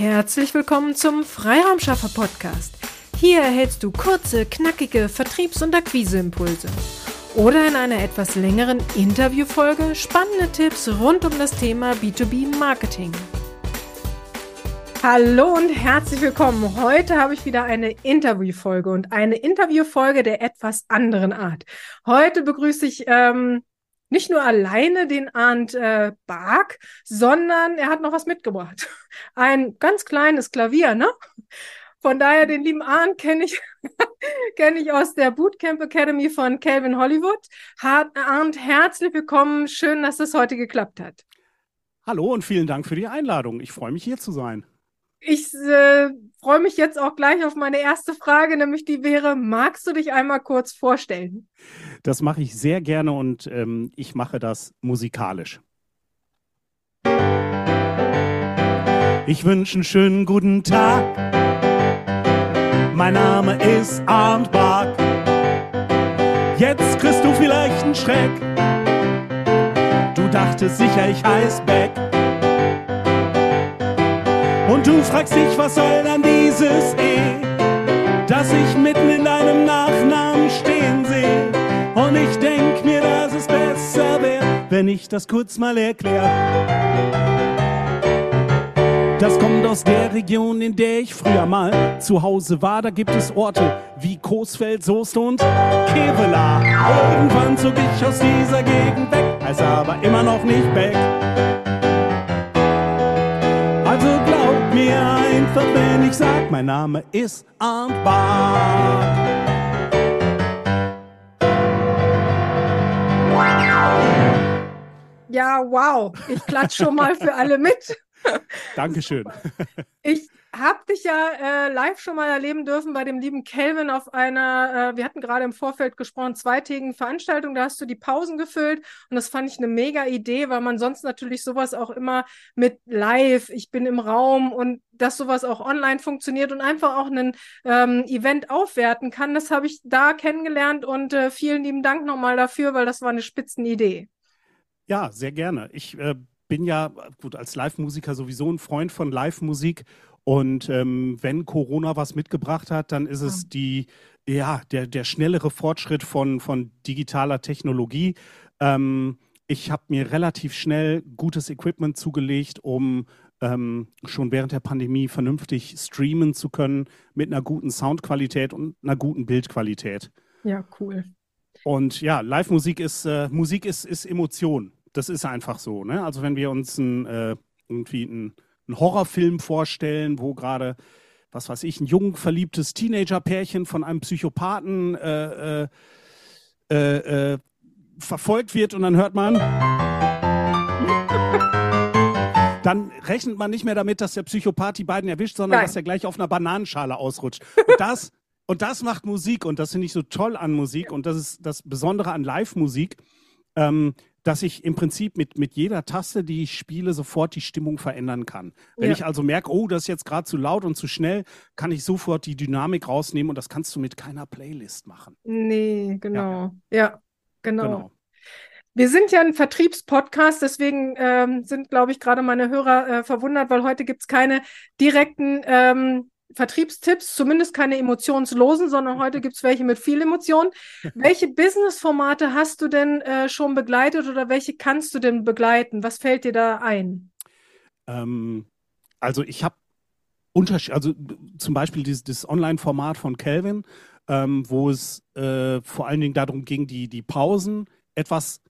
Herzlich willkommen zum Freiraumschaffer Podcast. Hier erhältst du kurze, knackige Vertriebs- und Akquiseimpulse. Oder in einer etwas längeren Interviewfolge spannende Tipps rund um das Thema B2B Marketing. Hallo und herzlich willkommen. Heute habe ich wieder eine Interviewfolge und eine Interviewfolge der etwas anderen Art. Heute begrüße ich ähm, nicht nur alleine den Arndt äh, Bark, sondern er hat noch was mitgebracht. Ein ganz kleines Klavier, ne? Von daher den lieben Arndt kenne ich, kenne ich aus der Bootcamp Academy von Calvin Hollywood. Arndt, herzlich willkommen. Schön, dass es heute geklappt hat. Hallo und vielen Dank für die Einladung. Ich freue mich hier zu sein. Ich äh, freue mich jetzt auch gleich auf meine erste Frage, nämlich die wäre, magst du dich einmal kurz vorstellen? Das mache ich sehr gerne und ähm, ich mache das musikalisch. Ich wünsche einen schönen guten Tag. Mein Name ist Arndt Bark. Jetzt kriegst du vielleicht einen Schreck. Du dachtest sicher, ich heiß Beck. Und du fragst dich, was soll dann dieses E, das ich mitten in deinem Nachnamen stehen sehe. Und ich denk mir, dass es besser wäre, wenn ich das kurz mal erklär. Das kommt aus der Region, in der ich früher mal zu Hause war. Da gibt es Orte wie Coesfeld, Soest und Kevela. Irgendwann zog ich aus dieser Gegend weg, heißt aber immer noch nicht Beck. Einfach, wenn ich sag, mein Name ist Arndt Bark. Ja, wow. Ich klatsch schon mal für alle mit. Dankeschön. Ich habe dich ja äh, live schon mal erleben dürfen bei dem lieben Kelvin auf einer, äh, wir hatten gerade im Vorfeld gesprochen, zweitägigen Veranstaltung. Da hast du die Pausen gefüllt und das fand ich eine mega Idee, weil man sonst natürlich sowas auch immer mit live, ich bin im Raum und dass sowas auch online funktioniert und einfach auch ein ähm, Event aufwerten kann. Das habe ich da kennengelernt und äh, vielen lieben Dank nochmal dafür, weil das war eine Spitzenidee. Ja, sehr gerne. Ich äh, bin ja gut als Live-Musiker sowieso ein Freund von Live-Musik und ähm, wenn Corona was mitgebracht hat, dann ist es die, ja, der, der schnellere Fortschritt von, von digitaler Technologie. Ähm, ich habe mir relativ schnell gutes Equipment zugelegt, um ähm, schon während der Pandemie vernünftig streamen zu können mit einer guten Soundqualität und einer guten Bildqualität. Ja, cool. Und ja, Live-Musik ist, äh, Musik ist, ist Emotion. Das ist einfach so. Ne? Also wenn wir uns ein, äh, irgendwie ein einen Horrorfilm vorstellen, wo gerade, was weiß ich, ein jung verliebtes Teenager-Pärchen von einem Psychopathen äh, äh, äh, äh, verfolgt wird und dann hört man. Dann rechnet man nicht mehr damit, dass der Psychopath die beiden erwischt, sondern Nein. dass er gleich auf einer Bananenschale ausrutscht. Und das, und das macht Musik und das finde ich so toll an Musik und das ist das Besondere an Live-Musik. Ähm, dass ich im Prinzip mit, mit jeder Taste, die ich spiele, sofort die Stimmung verändern kann. Wenn ja. ich also merke, oh, das ist jetzt gerade zu laut und zu schnell, kann ich sofort die Dynamik rausnehmen und das kannst du mit keiner Playlist machen. Nee, genau. Ja, ja genau. genau. Wir sind ja ein Vertriebspodcast, deswegen ähm, sind, glaube ich, gerade meine Hörer äh, verwundert, weil heute gibt es keine direkten ähm, Vertriebstipps, zumindest keine emotionslosen, sondern heute gibt es welche mit viel Emotion. welche Business-Formate hast du denn äh, schon begleitet oder welche kannst du denn begleiten? Was fällt dir da ein? Ähm, also ich habe Unterschied, also zum Beispiel dieses, dieses Online-Format von Calvin, ähm, wo es äh, vor allen Dingen darum ging, die, die Pausen etwas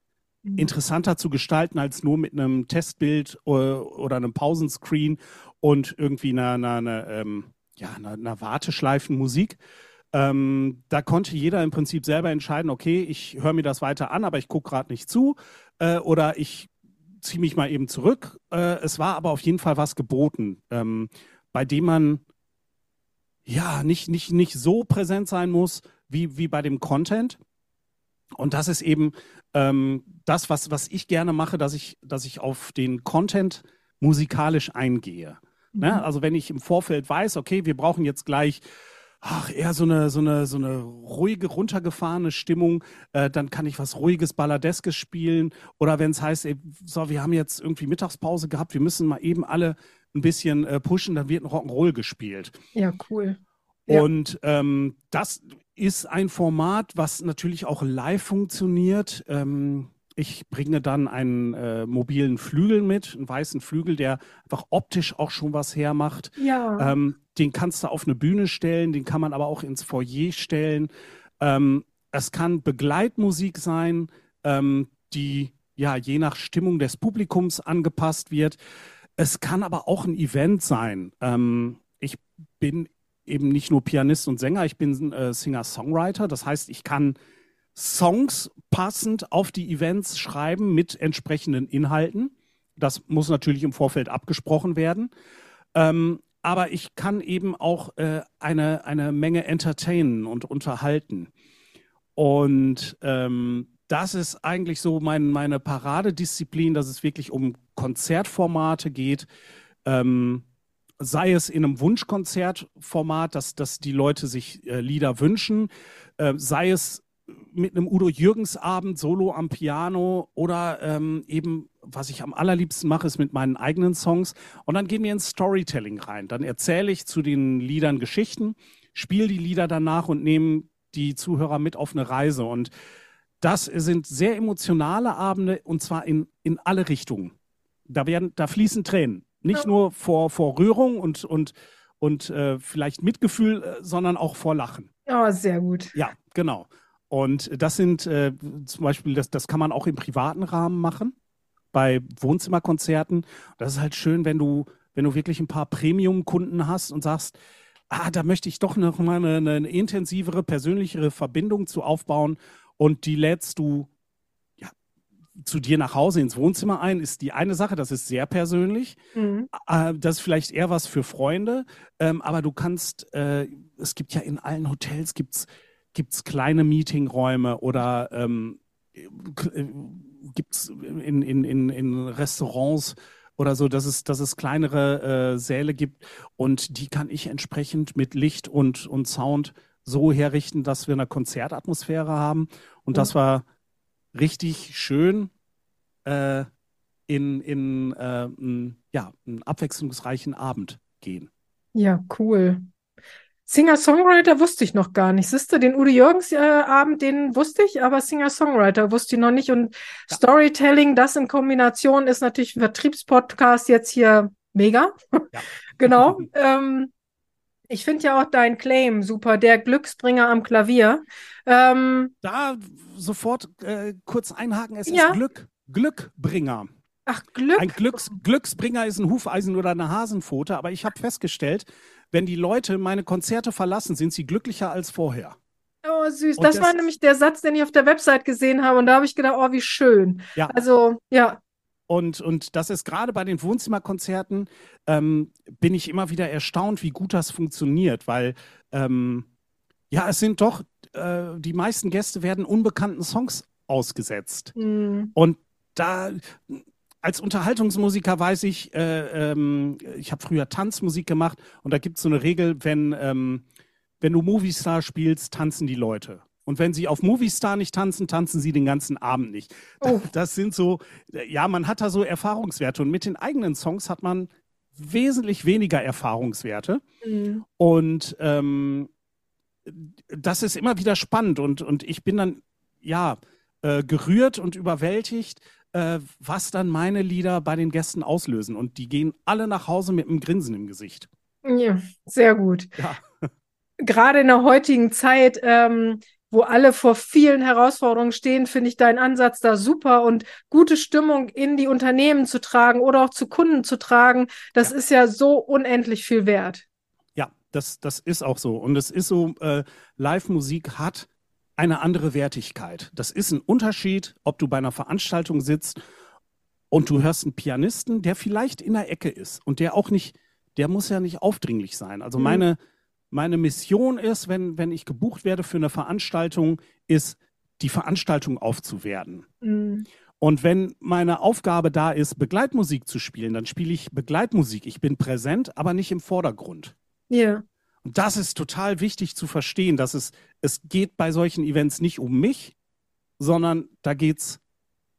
mhm. interessanter zu gestalten als nur mit einem Testbild oder, äh, oder einem Pausenscreen und irgendwie einer, einer, einer ähm, ja, einer, einer Warteschleifenmusik. Ähm, da konnte jeder im Prinzip selber entscheiden, okay, ich höre mir das weiter an, aber ich gucke gerade nicht zu äh, oder ich ziehe mich mal eben zurück. Äh, es war aber auf jeden Fall was geboten, ähm, bei dem man ja nicht, nicht, nicht so präsent sein muss wie, wie bei dem Content. Und das ist eben ähm, das, was, was ich gerne mache, dass ich, dass ich auf den Content musikalisch eingehe. Ne? Mhm. Also wenn ich im Vorfeld weiß, okay, wir brauchen jetzt gleich ach, eher so eine, so eine, so eine ruhige, runtergefahrene Stimmung, äh, dann kann ich was ruhiges, balladeskes spielen. Oder wenn es heißt, ey, so, wir haben jetzt irgendwie Mittagspause gehabt, wir müssen mal eben alle ein bisschen äh, pushen, dann wird ein Rock'n'Roll gespielt. Ja, cool. Und ähm, das ist ein Format, was natürlich auch live funktioniert. Ähm, ich bringe dann einen äh, mobilen Flügel mit, einen weißen Flügel, der einfach optisch auch schon was hermacht. Ja. Ähm, den kannst du auf eine Bühne stellen, den kann man aber auch ins Foyer stellen. Ähm, es kann Begleitmusik sein, ähm, die ja je nach Stimmung des Publikums angepasst wird. Es kann aber auch ein Event sein. Ähm, ich bin eben nicht nur Pianist und Sänger, ich bin äh, Singer-Songwriter. Das heißt, ich kann Songs passend auf die Events schreiben mit entsprechenden Inhalten. Das muss natürlich im Vorfeld abgesprochen werden. Ähm, aber ich kann eben auch äh, eine, eine Menge entertainen und unterhalten. Und ähm, das ist eigentlich so mein, meine Paradedisziplin, dass es wirklich um Konzertformate geht. Ähm, sei es in einem Wunschkonzertformat, dass, dass die Leute sich äh, Lieder wünschen, äh, sei es mit einem Udo Jürgens Abend solo am Piano oder ähm, eben, was ich am allerliebsten mache, ist mit meinen eigenen Songs. Und dann gehen wir ins Storytelling rein. Dann erzähle ich zu den Liedern Geschichten, spiele die Lieder danach und nehme die Zuhörer mit auf eine Reise. Und das sind sehr emotionale Abende und zwar in, in alle Richtungen. Da, werden, da fließen Tränen. Nicht ja. nur vor, vor Rührung und, und, und äh, vielleicht Mitgefühl, äh, sondern auch vor Lachen. Oh, sehr gut. Ja, genau. Und das sind äh, zum Beispiel, das, das kann man auch im privaten Rahmen machen, bei Wohnzimmerkonzerten. Das ist halt schön, wenn du, wenn du wirklich ein paar Premium-Kunden hast und sagst, ah, da möchte ich doch noch mal eine, eine intensivere, persönlichere Verbindung zu aufbauen und die lädst du zu dir nach Hause ins Wohnzimmer ein, ist die eine Sache, das ist sehr persönlich. Mhm. Äh, das ist vielleicht eher was für Freunde, ähm, aber du kannst, äh, es gibt ja in allen Hotels gibt's, gibt's kleine Meetingräume oder ähm, äh, gibt es in, in, in, in Restaurants oder so, dass es, dass es kleinere äh, Säle gibt und die kann ich entsprechend mit Licht und, und Sound so herrichten, dass wir eine Konzertatmosphäre haben und mhm. das war richtig schön äh, in, in äh, ja, einen abwechslungsreichen Abend gehen. Ja, cool. Singer-Songwriter wusste ich noch gar nicht. Siehst du, den Udo Jürgens-Abend, äh, den wusste ich, aber Singer-Songwriter wusste ich noch nicht. Und ja. Storytelling, das in Kombination ist natürlich ein Vertriebspodcast jetzt hier mega. Ja. genau. ähm, ich finde ja auch dein Claim super, der Glücksbringer am Klavier. Ähm, da sofort äh, kurz einhaken, es ja. ist Glück, Glückbringer. Ach, Glück. Ein Glücks, Glücksbringer ist ein Hufeisen oder eine Hasenpfote, aber ich habe festgestellt, wenn die Leute meine Konzerte verlassen, sind sie glücklicher als vorher. Oh, süß. Das, das, war nämlich der Satz, den ich auf der Website gesehen habe. Und da habe ich gedacht, oh, wie schön. Ja. Also, ja. Und, und das ist gerade bei den Wohnzimmerkonzerten, ähm, bin ich immer wieder erstaunt, wie gut das funktioniert, weil ähm, ja, es sind doch, äh, die meisten Gäste werden unbekannten Songs ausgesetzt. Mhm. Und da, als Unterhaltungsmusiker weiß ich, äh, ähm, ich habe früher Tanzmusik gemacht und da gibt es so eine Regel, wenn, ähm, wenn du Movistar spielst, tanzen die Leute. Und wenn sie auf Movistar nicht tanzen, tanzen sie den ganzen Abend nicht. Oh. Das sind so, ja, man hat da so Erfahrungswerte und mit den eigenen Songs hat man wesentlich weniger Erfahrungswerte. Mhm. Und ähm, das ist immer wieder spannend und, und ich bin dann, ja, äh, gerührt und überwältigt, äh, was dann meine Lieder bei den Gästen auslösen. Und die gehen alle nach Hause mit einem Grinsen im Gesicht. Ja, sehr gut. Ja. Gerade in der heutigen Zeit ähm, wo alle vor vielen Herausforderungen stehen, finde ich deinen Ansatz da super und gute Stimmung in die Unternehmen zu tragen oder auch zu Kunden zu tragen, das ja. ist ja so unendlich viel wert. Ja, das, das ist auch so. Und es ist so, äh, Live-Musik hat eine andere Wertigkeit. Das ist ein Unterschied, ob du bei einer Veranstaltung sitzt und du hörst einen Pianisten, der vielleicht in der Ecke ist und der auch nicht, der muss ja nicht aufdringlich sein. Also mhm. meine meine Mission ist, wenn, wenn ich gebucht werde für eine Veranstaltung, ist, die Veranstaltung aufzuwerten. Mhm. Und wenn meine Aufgabe da ist, Begleitmusik zu spielen, dann spiele ich Begleitmusik. Ich bin präsent, aber nicht im Vordergrund. Ja. Und das ist total wichtig zu verstehen, dass es, es geht bei solchen Events nicht um mich, sondern da geht es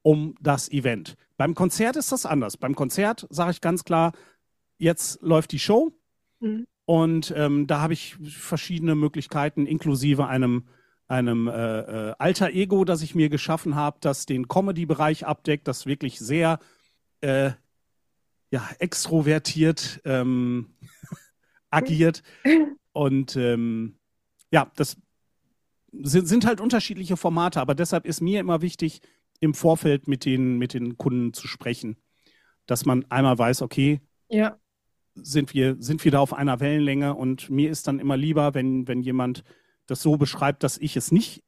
um das Event. Beim Konzert ist das anders. Beim Konzert sage ich ganz klar, jetzt läuft die Show Mhm. und ähm, da habe ich verschiedene Möglichkeiten, inklusive einem, einem äh, äh, alter Ego, das ich mir geschaffen habe, das den Comedy-Bereich abdeckt, das wirklich sehr äh, ja, extrovertiert ähm, agiert. Und ähm, ja, das sind, sind halt unterschiedliche Formate, aber deshalb ist mir immer wichtig, im Vorfeld mit den, mit den Kunden zu sprechen. Dass man einmal weiß, okay, Ja. sind wir, sind wir da auf einer Wellenlänge und mir ist dann immer lieber, wenn, wenn jemand das so beschreibt, dass ich es nicht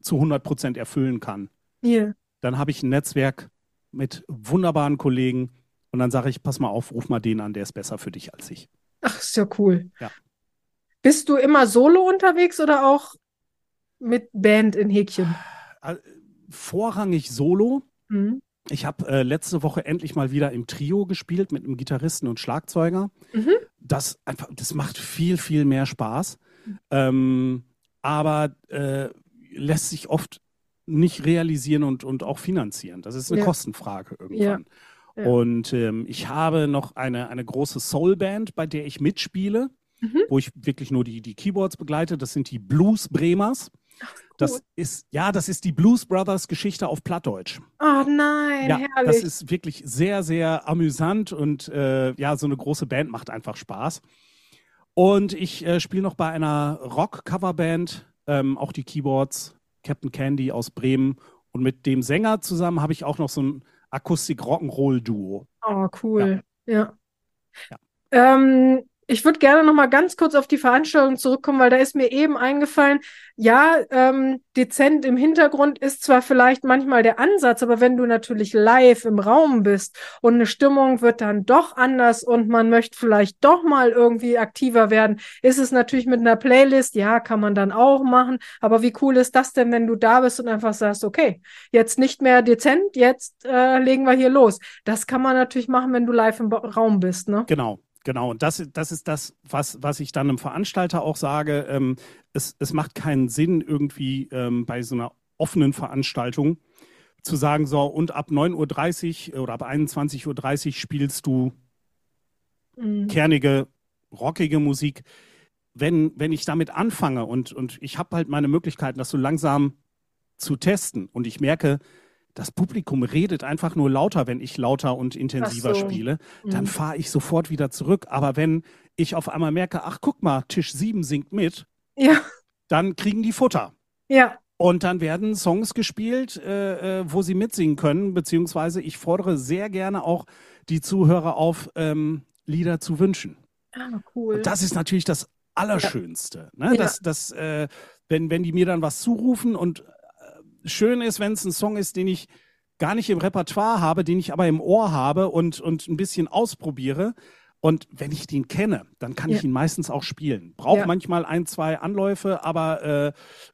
zu 100 Prozent erfüllen kann. Ja. Dann habe ich ein Netzwerk mit wunderbaren Kollegen und dann sage ich, pass mal auf, ruf mal den an, der ist besser für dich als ich. Ach, ist ja cool. Ja. Bist du immer solo unterwegs oder auch mit Band in Häkchen? Äh, Vorrangig Solo. Mhm. Ich habe äh, letzte Woche endlich mal wieder im Trio gespielt mit einem Gitarristen und Schlagzeuger. Mhm. Das einfach, das macht viel, viel mehr Spaß. Ähm, aber äh, lässt sich oft nicht realisieren und, und auch finanzieren. Das ist eine Ja. Kostenfrage irgendwann. Ja. Und ähm, ich habe noch eine, eine große Soulband, bei der ich mitspiele, Mhm. wo ich wirklich nur die, die Keyboards begleite. Das sind die Blues Bremers. Das ist, ja, das ist die Blues Brothers Geschichte auf Plattdeutsch. Oh nein, Ja, herrlich. das ist wirklich sehr, sehr amüsant und äh, ja, so eine große Band macht einfach Spaß. Und ich äh, spiele noch bei einer Rock-Coverband, ähm, auch die Keyboards, Captain Candy aus Bremen. Und mit dem Sänger zusammen habe ich auch noch so ein Akustik-Rock'n'Roll-Duo. Oh, cool. Ja. Ja. Ähm, ich würde gerne noch mal ganz kurz auf die Veranstaltung zurückkommen, weil da ist mir eben eingefallen, ja, ähm, dezent im Hintergrund ist zwar vielleicht manchmal der Ansatz, aber wenn du natürlich live im Raum bist und eine Stimmung wird dann doch anders und man möchte vielleicht doch mal irgendwie aktiver werden, ist es natürlich mit einer Playlist, ja, kann man dann auch machen, aber wie cool ist das denn, wenn du da bist und einfach sagst, okay, jetzt nicht mehr dezent, jetzt äh, legen wir hier los. Das kann man natürlich machen, wenn du live im Raum bist, ne? Genau, genau. Und das, das ist das, was, was ich dann einem Veranstalter auch sage. Ähm, es, es macht keinen Sinn, irgendwie ähm, bei so einer offenen Veranstaltung zu sagen, so, und ab 9.30 Uhr oder ab 21.30 Uhr spielst du Mhm. kernige, rockige Musik. Wenn, wenn ich damit anfange und, und ich habe halt meine Möglichkeiten, das so langsam zu testen und ich merke, das Publikum redet einfach nur lauter, wenn ich lauter und intensiver so. spiele, dann Mhm. fahre ich sofort wieder zurück. Aber wenn ich auf einmal merke, ach guck mal, Tisch 7 singt mit, Ja, dann kriegen die Futter. ja, Und dann werden Songs gespielt, äh, äh, wo sie mitsingen können, beziehungsweise ich fordere sehr gerne auch die Zuhörer auf, ähm, Lieder zu wünschen. ah, cool. Und das ist natürlich das Allerschönste. Ne? Ja. Das, das, äh, wenn, wenn die mir dann was zurufen und schön ist, wenn es ein Song ist, den ich gar nicht im Repertoire habe, den ich aber im Ohr habe und, und ein bisschen ausprobiere. Und wenn ich den kenne, dann kann Ja. ich ihn meistens auch spielen. Braucht Ja. manchmal ein, zwei Anläufe, aber äh,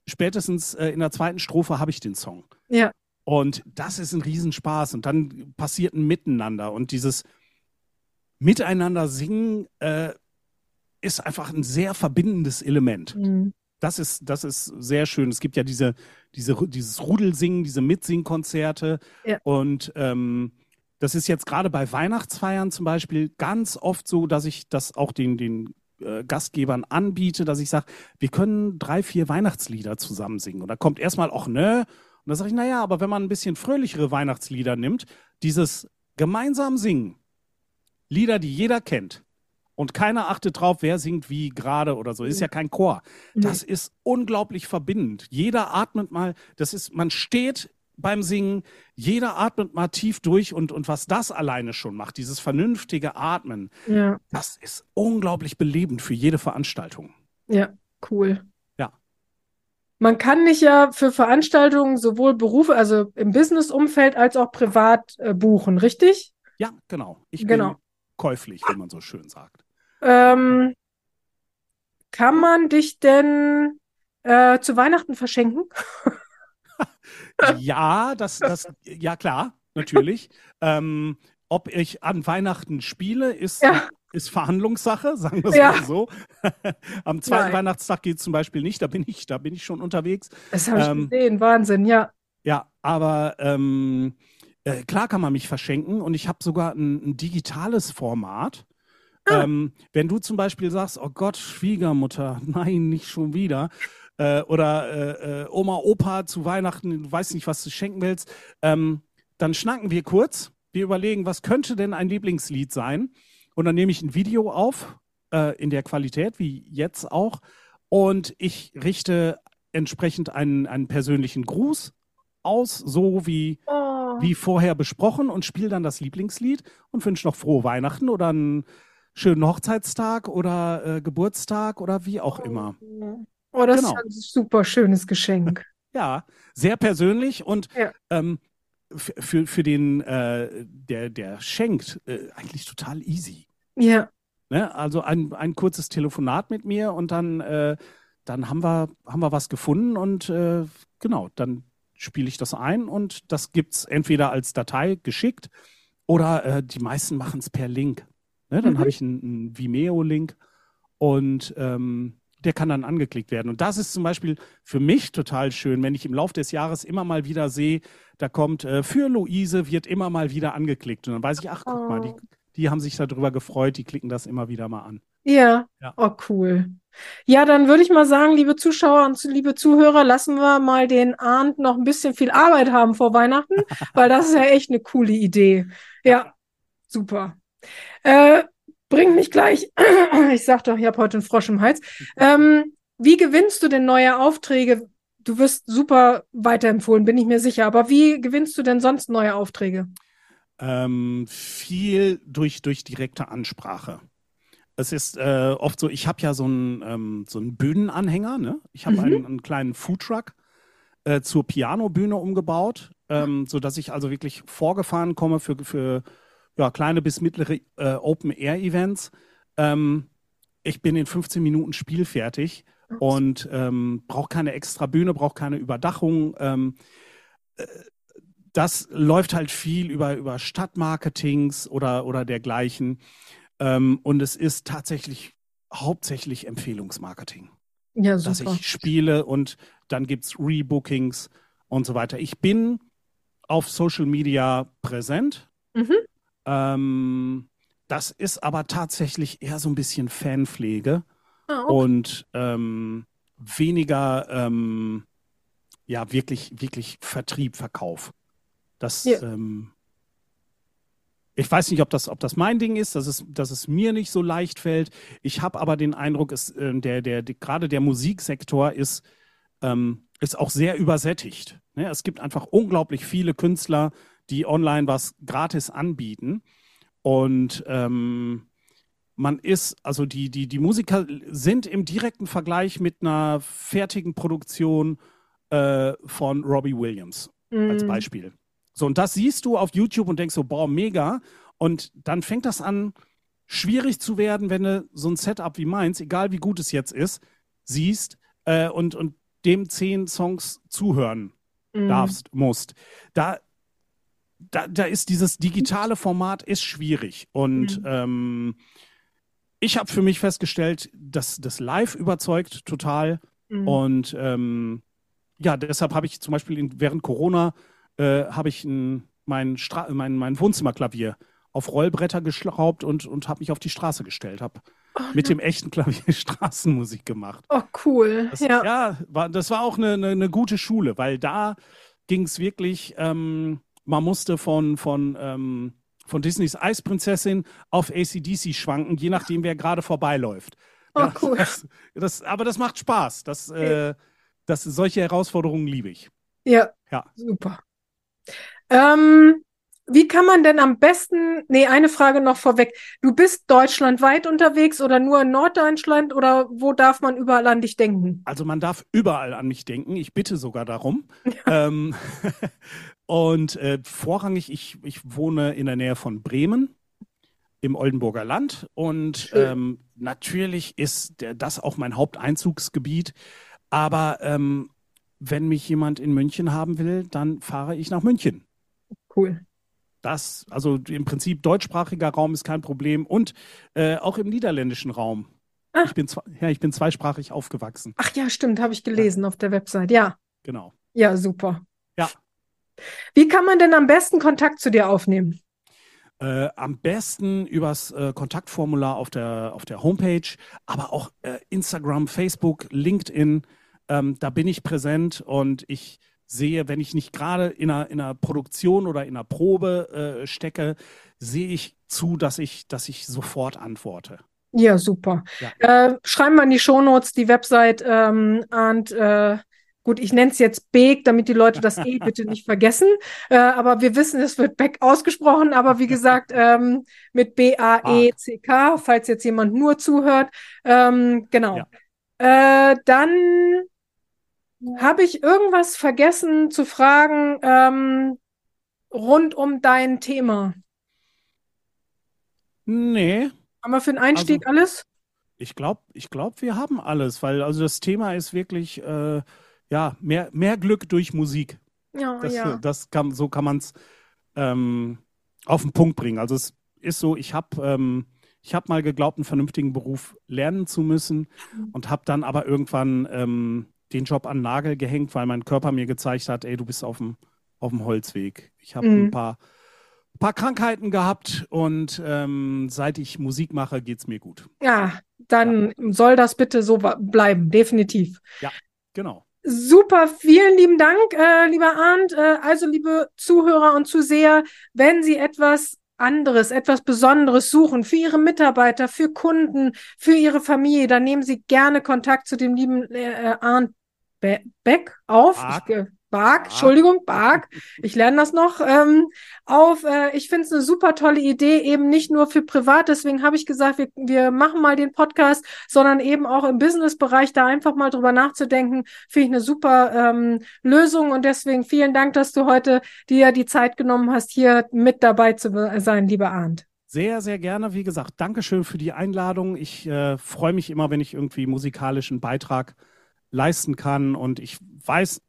spätestens äh, in der zweiten Strophe habe ich den Song. Ja, Und das ist ein Riesenspaß. Und dann passiert ein Miteinander. Und dieses Miteinander singen äh, ist einfach ein sehr verbindendes Element. Mhm. Das ist, das ist sehr schön. Es gibt ja diese, diese, dieses Rudelsingen, diese Mitsingkonzerte. Ja. Und ähm, das ist jetzt gerade bei Weihnachtsfeiern zum Beispiel ganz oft so, dass ich das auch den, den äh, Gastgebern anbiete, dass ich sage, wir können drei, vier Weihnachtslieder zusammen singen. Und da kommt erstmal auch, ne? Und da sage ich, naja, aber wenn man ein bisschen fröhlichere Weihnachtslieder nimmt, dieses gemeinsam singen, Lieder, die jeder kennt, und keiner achtet drauf, wer singt wie gerade oder so, ist ja kein Chor. Das ist unglaublich verbindend. Jeder atmet mal, das ist, man steht beim Singen, jeder atmet mal tief durch und, und was das alleine schon macht, dieses vernünftige Atmen, ja, das ist unglaublich belebend für jede Veranstaltung. ja, cool. Ja. Man kann dich ja für Veranstaltungen sowohl Berufe, also im Business-Umfeld als auch privat äh, buchen, richtig? Ja, genau. Ich Genau. bin käuflich, wie man so schön sagt. Ähm, kann man dich denn äh, zu Weihnachten verschenken? Ja, das, das, ja klar, natürlich. ähm, ob ich an Weihnachten spiele, ist, Ja. ist Verhandlungssache, sagen wir es Ja. mal so. Am zweiten Nein. Weihnachtstag geht es zum Beispiel nicht, da bin ich, da bin ich schon unterwegs. Das habe ich Ähm, gesehen, Wahnsinn, ja. Ja, aber ähm, äh, klar kann man mich verschenken und ich habe sogar ein, ein digitales Format, Ah. Ähm, wenn du zum Beispiel sagst, oh Gott, Schwiegermutter, nein, nicht schon wieder. Äh, oder äh, äh, Oma, Opa zu Weihnachten, du weißt nicht, was du schenken willst, ähm, dann schnacken wir kurz. Wir überlegen, was könnte denn ein Lieblingslied sein? Und dann nehme ich ein Video auf, äh, in der Qualität, wie jetzt auch. Und ich richte entsprechend einen, einen persönlichen Gruß aus, so wie, oh. Wie vorher besprochen, und spiele dann das Lieblingslied und wünsche noch frohe Weihnachten oder einen schönen Hochzeitstag oder äh, Geburtstag oder wie auch immer. Oh, das genau. ist ein super schönes Geschenk. Ja, sehr persönlich und ja. ähm, für, für den, äh, der, der schenkt, äh, eigentlich total easy. Ja. Ne? Also ein, ein kurzes Telefonat mit mir und dann, äh, dann haben, wir, haben wir was gefunden und äh, genau, dann spiele ich das ein und das gibt es entweder als Datei geschickt oder äh, die meisten machen es per Link. Ne? Dann mhm. habe ich einen, einen Vimeo-Link und ähm, der kann dann angeklickt werden. Und das ist zum Beispiel für mich total schön, wenn ich im Laufe des Jahres immer mal wieder sehe, da kommt äh, für Luise wird immer mal wieder angeklickt. Und dann weiß ich, ach, guck oh. mal, die, oh. die haben sich darüber gefreut, die klicken das immer wieder mal an. Ja. ja. Oh, cool. Ja, dann würde ich mal sagen, liebe Zuschauer und liebe Zuhörer, lassen wir mal den Arndt noch ein bisschen viel Arbeit haben vor Weihnachten, weil das ist ja echt eine coole Idee. Ja, super. Äh, bringt mich gleich, ich sag doch, ich habe heute einen Frosch im Hals. Ähm, wie gewinnst du denn neue Aufträge? Du wirst super weiterempfohlen, bin ich mir sicher. Aber wie gewinnst du denn sonst neue Aufträge? Ähm, viel durch, durch direkte Ansprache. Es ist äh, oft so, ich habe ja so einen, ähm, so einen Bühnenanhänger. Ne? Ich habe mhm. einen, einen, kleinen Foodtruck äh, zur Pianobühne umgebaut, ähm, sodass ich also wirklich vorgefahren komme für, für ja, kleine bis mittlere äh, Open-Air-Events. Ähm, ich bin in 15 Minuten spielfertig und ähm, brauche keine extra Bühne, brauche keine Überdachung. Ähm, äh, das läuft halt viel über, über Stadtmarketings oder, oder dergleichen. Ähm, und es ist tatsächlich hauptsächlich Empfehlungsmarketing. Ja, super. Dass ich spiele und dann gibt es Rebookings und so weiter. Ich bin auf Social Media präsent. Mhm. Ähm, das ist aber tatsächlich eher so ein bisschen Fanpflege ah, okay. und ähm, weniger ähm, ja wirklich wirklich Vertrieb, Verkauf. Das ja. ähm, ich weiß nicht, ob das, ob das mein Ding ist, dass es, dass es mir nicht so leicht fällt. Ich habe aber den Eindruck, es, äh, der, der, der, gerade der Musiksektor ist, ähm, ist auch sehr übersättigt. Ne? Es gibt einfach unglaublich viele Künstler, die online was gratis anbieten. Und ähm, man ist, also die, die, die Musiker sind im direkten Vergleich mit einer fertigen Produktion äh, von Robbie Williams mm. als Beispiel. So, und das siehst du auf YouTube und denkst so, boah, mega. Und dann fängt das an, schwierig zu werden, wenn du so ein Setup wie meins, egal wie gut es jetzt ist, siehst äh, und, und dem zehn Songs zuhören mm. darfst, musst. Da da, da ist dieses digitale Format ist schwierig. Und mhm. ähm, ich habe für mich festgestellt, dass das Live überzeugt total. Mhm. Und ähm, ja, deshalb habe ich zum Beispiel in, während Corona äh, habe ich ein, mein, mein, mein Wohnzimmerklavier auf Rollbretter geschraubt und, und habe mich auf die Straße gestellt, habe oh, mit ja. dem echten Klavier Straßenmusik gemacht. Oh, cool. Das, ja, ja war, das war auch eine, eine, eine gute Schule, weil da ging es wirklich, ähm, man musste von, von, ähm, von Disneys Eisprinzessin auf ACDC schwanken, je nachdem, wer gerade vorbeiläuft. Oh, ja, cool. Das, das, aber das macht Spaß. Das, äh, das, solche Herausforderungen liebe ich. Ja, ja. super. Ähm, wie kann man denn am besten, nee, eine Frage noch vorweg. Du bist deutschlandweit unterwegs oder nur in Norddeutschland oder wo darf man überall an dich denken? Also man darf überall an mich denken. Ich bitte sogar darum. Ja. Ähm, und äh, vorrangig, ich, ich wohne in der Nähe von Bremen im Oldenburger Land und ähm, natürlich ist der, das auch mein Haupteinzugsgebiet. Aber ähm, wenn mich jemand in München haben will, dann fahre ich nach München. Cool. Das, also im Prinzip deutschsprachiger Raum ist kein Problem und äh, auch im niederländischen Raum. Ah. Ich bin, ja, ich bin zweisprachig aufgewachsen. Ach ja, stimmt, habe ich gelesen ja. auf der Website. Ja. Genau. Ja, super. Ja. Wie kann man denn am besten Kontakt zu dir aufnehmen? Äh, am besten übers äh, Kontaktformular auf der, auf der Homepage, aber auch äh, Instagram, Facebook, LinkedIn. Ähm, da bin ich präsent und ich sehe, wenn ich nicht gerade in einer, in einer Produktion oder in einer Probe äh, stecke, sehe ich zu, dass ich, dass ich sofort antworte. Ja, super. Ja. Äh, schreiben wir in die Shownotes die Website ähm, und äh, Gut, ich nenne es jetzt Beek, damit die Leute das E bitte nicht vergessen. Äh, aber wir wissen, es wird Beck ausgesprochen. Aber wie gesagt, ähm, mit B-A-E-C-K, falls jetzt jemand nur zuhört. Ähm, genau. Ja. Äh, dann habe ich irgendwas vergessen zu fragen ähm, rund um dein Thema? Nee. Haben wir für den Einstieg also, alles? Ich glaube, ich glaub, wir haben alles, weil also das Thema ist wirklich äh, ja, mehr, mehr Glück durch Musik. Ja, das, ja. Das kann, so kann man es ähm, auf den Punkt bringen. Also es ist so, ich habe ähm, hab mal geglaubt, einen vernünftigen Beruf lernen zu müssen mhm. und habe dann aber irgendwann ähm, den Job an Nagel gehängt, weil mein Körper mir gezeigt hat, ey, du bist auf dem, auf dem Holzweg. Ich habe mhm. ein paar, paar Krankheiten gehabt und ähm, seit ich Musik mache, geht es mir gut. Ja, dann ja. soll das bitte so bleiben, definitiv. Ja, genau. Super, vielen lieben Dank, äh, lieber Arndt. Äh, also, liebe Zuhörer und Zuseher, wenn Sie etwas anderes, etwas Besonderes suchen für Ihre Mitarbeiter, für Kunden, für Ihre Familie, dann nehmen Sie gerne Kontakt zu dem lieben äh, Arndt Beck auf. Ich, Bark, Entschuldigung, Bark, ich lerne das noch, ähm, auf. Äh, ich finde es eine super tolle Idee, eben nicht nur für privat, deswegen habe ich gesagt, wir, wir machen mal den Podcast, sondern eben auch im Business-Bereich da einfach mal drüber nachzudenken, finde ich eine super ähm, Lösung und deswegen vielen Dank, dass du heute dir die Zeit genommen hast, hier mit dabei zu sein, lieber Arndt. Sehr, sehr gerne. Wie gesagt, Dankeschön für die Einladung. Ich äh, freue mich immer, wenn ich irgendwie musikalischen Beitrag leisten kann und ich weiß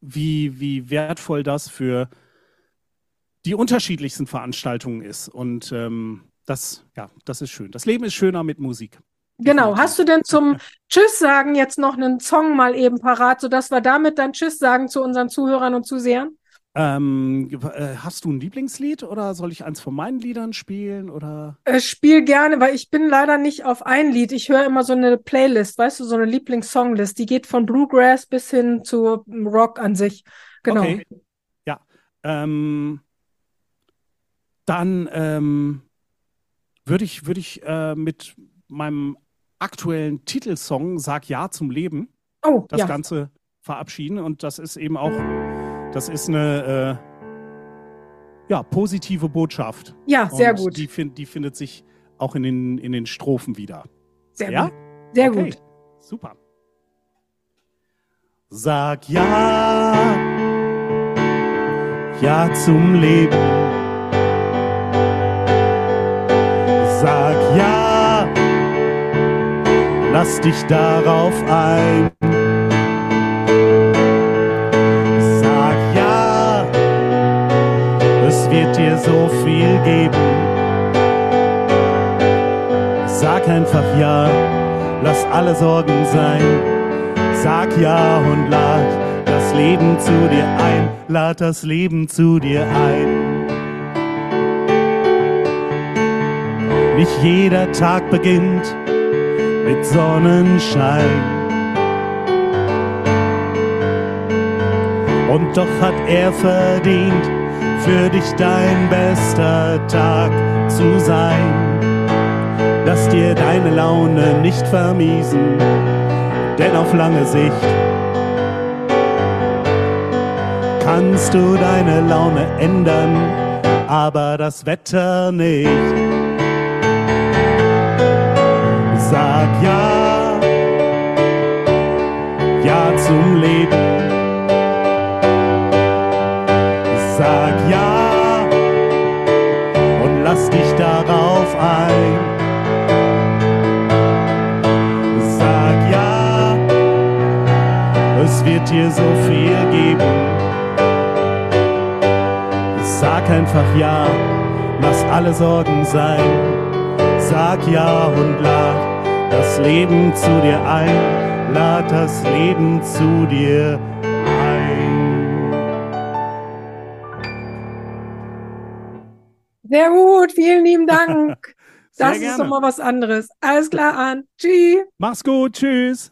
wie, wie wertvoll das für die unterschiedlichsten Veranstaltungen ist. Und ähm, das, ja, das ist schön. Das Leben ist schöner mit Musik. Genau. Hast du denn zum Tschüss sagen jetzt noch einen Song mal eben parat, sodass wir damit dann Tschüss sagen zu unseren Zuhörern und Zusehern? Ähm, äh, hast du ein Lieblingslied oder soll ich eins von meinen Liedern spielen oder? Äh, spiel gerne, weil ich bin leider nicht auf ein Lied. Ich höre immer so eine Playlist, weißt du, so eine Lieblingssonglist. Die geht von Bluegrass bis hin zu Rock an sich. Genau. Okay. Ja. Ähm, dann ähm, würde ich, würd ich äh, mit meinem aktuellen Titelsong Sag Ja zum Leben oh, das ja. Ganze verabschieden. Und das ist eben auch das ist eine äh, ja, positive Botschaft. Ja, sehr Und gut. Die, find, die findet sich auch in den, in den Strophen wieder. Sehr ja? gut. Sehr okay. gut. Super. Sag ja, ja zum Leben. Sag ja, lass dich darauf ein. Wird dir so viel geben. Sag einfach ja, lass alle Sorgen sein. Sag ja und lad das Leben zu dir ein. Lad das Leben zu dir ein. Nicht jeder Tag beginnt mit Sonnenschein. Und doch hat er verdient, für dich dein bester Tag zu sein. Dass dir deine Laune nicht vermiesen, denn auf lange Sicht kannst du deine Laune ändern, aber das Wetter nicht. Sag ja, alle Sorgen sein. Sag ja und lad das Leben zu dir ein. Lad das Leben zu dir ein. Sehr gut, vielen lieben Dank. Das ist doch mal was anderes. Alles klar, Arndt. Tschüss. Mach's gut, tschüss.